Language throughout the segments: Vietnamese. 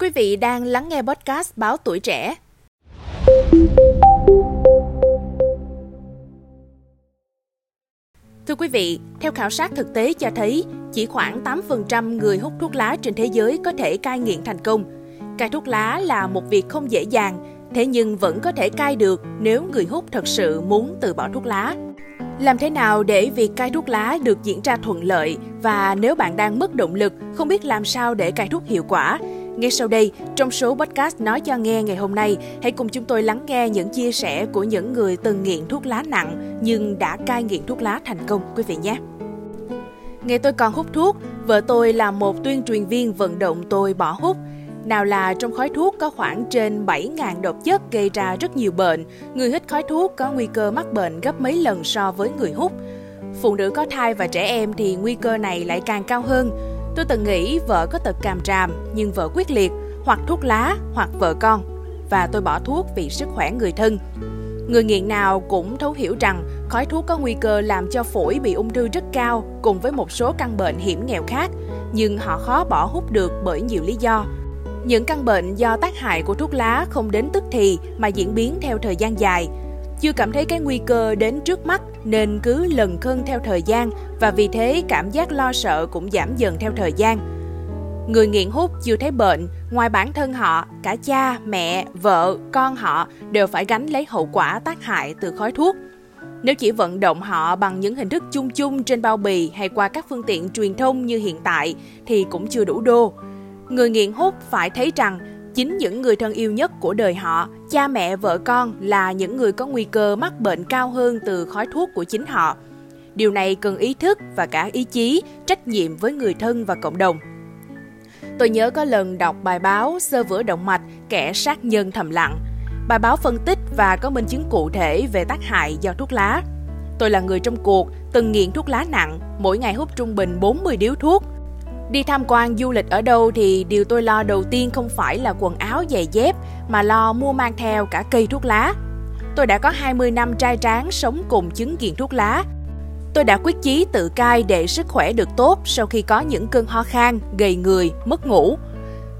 Quý vị đang lắng nghe podcast Báo Tuổi Trẻ. Thưa quý vị, theo khảo sát thực tế cho thấy, chỉ khoảng 8% người hút thuốc lá trên thế giới có thể cai nghiện thành công. Cai thuốc lá là một việc không dễ dàng, thế nhưng vẫn có thể cai được nếu người hút thật sự muốn từ bỏ thuốc lá. Làm thế nào để việc cai thuốc lá được diễn ra thuận lợi và nếu bạn đang mất động lực, không biết làm sao để cai thuốc hiệu quả? Ngay sau đây, trong số podcast Nói cho nghe ngày hôm nay, hãy cùng chúng tôi lắng nghe những chia sẻ của những người từng nghiện thuốc lá nặng nhưng đã cai nghiện thuốc lá thành công quý vị nhé. Ngày tôi còn hút thuốc, vợ tôi là một tuyên truyền viên vận động tôi bỏ hút. Nào là trong khói thuốc có khoảng trên 7.000 độc chất gây ra rất nhiều bệnh, người hít khói thuốc có nguy cơ mắc bệnh gấp mấy lần so với người hút. Phụ nữ có thai và trẻ em thì nguy cơ này lại càng cao hơn. Tôi từng nghĩ vợ có tật càm tràm nhưng vợ quyết liệt, hoặc thuốc lá hoặc vợ con. Và tôi bỏ thuốc vì sức khỏe người thân. Người nghiện nào cũng thấu hiểu rằng khói thuốc có nguy cơ làm cho phổi bị ung thư rất cao cùng với một số căn bệnh hiểm nghèo khác, nhưng họ khó bỏ hút được bởi nhiều lý do. Những căn bệnh do tác hại của thuốc lá không đến tức thì mà diễn biến theo thời gian dài. Chưa cảm thấy cái nguy cơ đến trước mắt nên cứ lần khân theo thời gian và vì thế cảm giác lo sợ cũng giảm dần theo thời gian. Người nghiện hút chưa thấy bệnh, ngoài bản thân họ, cả cha, mẹ, vợ, con họ đều phải gánh lấy hậu quả tác hại từ khói thuốc. Nếu chỉ vận động họ bằng những hình thức chung chung trên bao bì hay qua các phương tiện truyền thông như hiện tại thì cũng chưa đủ đô. Người nghiện hút phải thấy rằng chính những người thân yêu nhất của đời họ, cha mẹ, vợ con là những người có nguy cơ mắc bệnh cao hơn từ khói thuốc của chính họ. Điều này cần ý thức và cả ý chí, trách nhiệm với người thân và cộng đồng. Tôi nhớ có lần đọc bài báo Sơ vữa động mạch, kẻ sát nhân thầm lặng. Bài báo phân tích và có minh chứng cụ thể về tác hại do thuốc lá. Tôi là người trong cuộc, từng nghiện thuốc lá nặng, mỗi ngày hút trung bình 40 điếu thuốc. Đi tham quan du lịch ở đâu thì điều tôi lo đầu tiên không phải là quần áo giày dép mà lo mua mang theo cả cây thuốc lá. Tôi đã có 20 năm trai tráng sống cùng chứng nghiện thuốc lá. Tôi đã quyết chí tự cai để sức khỏe được tốt sau khi có những cơn ho khan, gầy người, mất ngủ.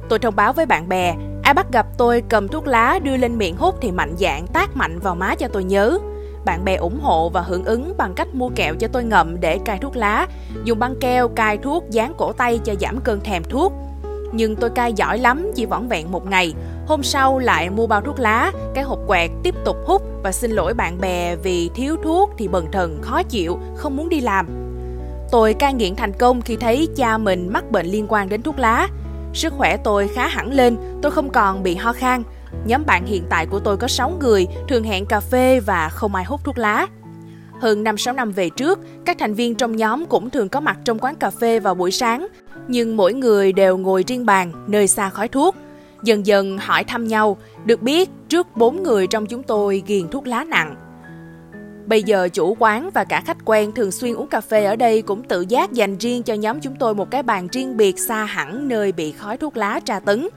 Tôi thông báo với bạn bè, ai bắt gặp tôi cầm thuốc lá đưa lên miệng hút thì mạnh dạn tác mạnh vào má cho tôi nhớ. Bạn bè ủng hộ và hưởng ứng bằng cách mua kẹo cho tôi ngậm để cai thuốc lá, dùng băng keo cai thuốc dán cổ tay cho giảm cơn thèm thuốc. Nhưng tôi cai giỏi lắm, chỉ vỏn vẹn một ngày. Hôm sau lại mua bao thuốc lá, cái hộp quẹt tiếp tục hút và xin lỗi bạn bè vì thiếu thuốc thì bần thần, khó chịu, không muốn đi làm. Tôi cai nghiện thành công khi thấy cha mình mắc bệnh liên quan đến thuốc lá. Sức khỏe tôi khá hẳn lên, tôi không còn bị ho khan, Nhóm bạn hiện tại của tôi có 6 người, thường hẹn cà phê và không ai hút thuốc lá. Hơn 5-6 năm về trước, các thành viên trong nhóm cũng thường có mặt trong quán cà phê vào buổi sáng, nhưng mỗi người đều ngồi riêng bàn, nơi xa khói thuốc. Dần dần hỏi thăm nhau, được biết trước 4 người trong chúng tôi ghiền thuốc lá nặng. Bây giờ chủ quán và cả khách quen thường xuyên uống cà phê ở đây cũng tự giác dành riêng cho nhóm chúng tôi một cái bàn riêng biệt xa hẳn nơi bị khói thuốc lá tra tấn.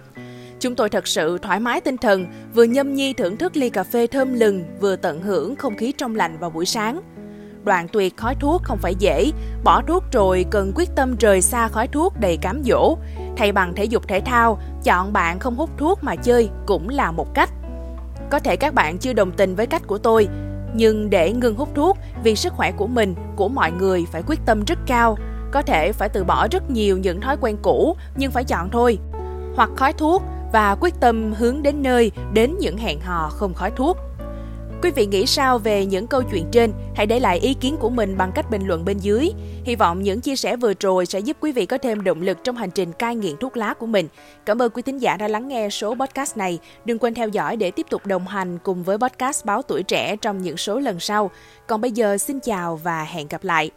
Chúng tôi thật sự thoải mái tinh thần, vừa nhâm nhi thưởng thức ly cà phê thơm lừng, vừa tận hưởng không khí trong lành vào buổi sáng. Đoạn tuyệt khói thuốc không phải dễ, bỏ thuốc rồi cần quyết tâm rời xa khói thuốc đầy cám dỗ. Thay bằng thể dục thể thao, chọn bạn không hút thuốc mà chơi cũng là một cách. Có thể các bạn chưa đồng tình với cách của tôi, nhưng để ngừng hút thuốc vì sức khỏe của mình, của mọi người phải quyết tâm rất cao. Có thể phải từ bỏ rất nhiều những thói quen cũ, nhưng phải chọn thôi. Hoặc khói thuốc, và quyết tâm hướng đến nơi, đến những hẹn hò không khói thuốc. Quý vị nghĩ sao về những câu chuyện trên? Hãy để lại ý kiến của mình bằng cách bình luận bên dưới. Hy vọng những chia sẻ vừa rồi sẽ giúp quý vị có thêm động lực trong hành trình cai nghiện thuốc lá của mình. Cảm ơn quý thính giả đã lắng nghe số podcast này. Đừng quên theo dõi để tiếp tục đồng hành cùng với podcast Báo Tuổi Trẻ trong những số lần sau. Còn bây giờ xin chào và hẹn gặp lại.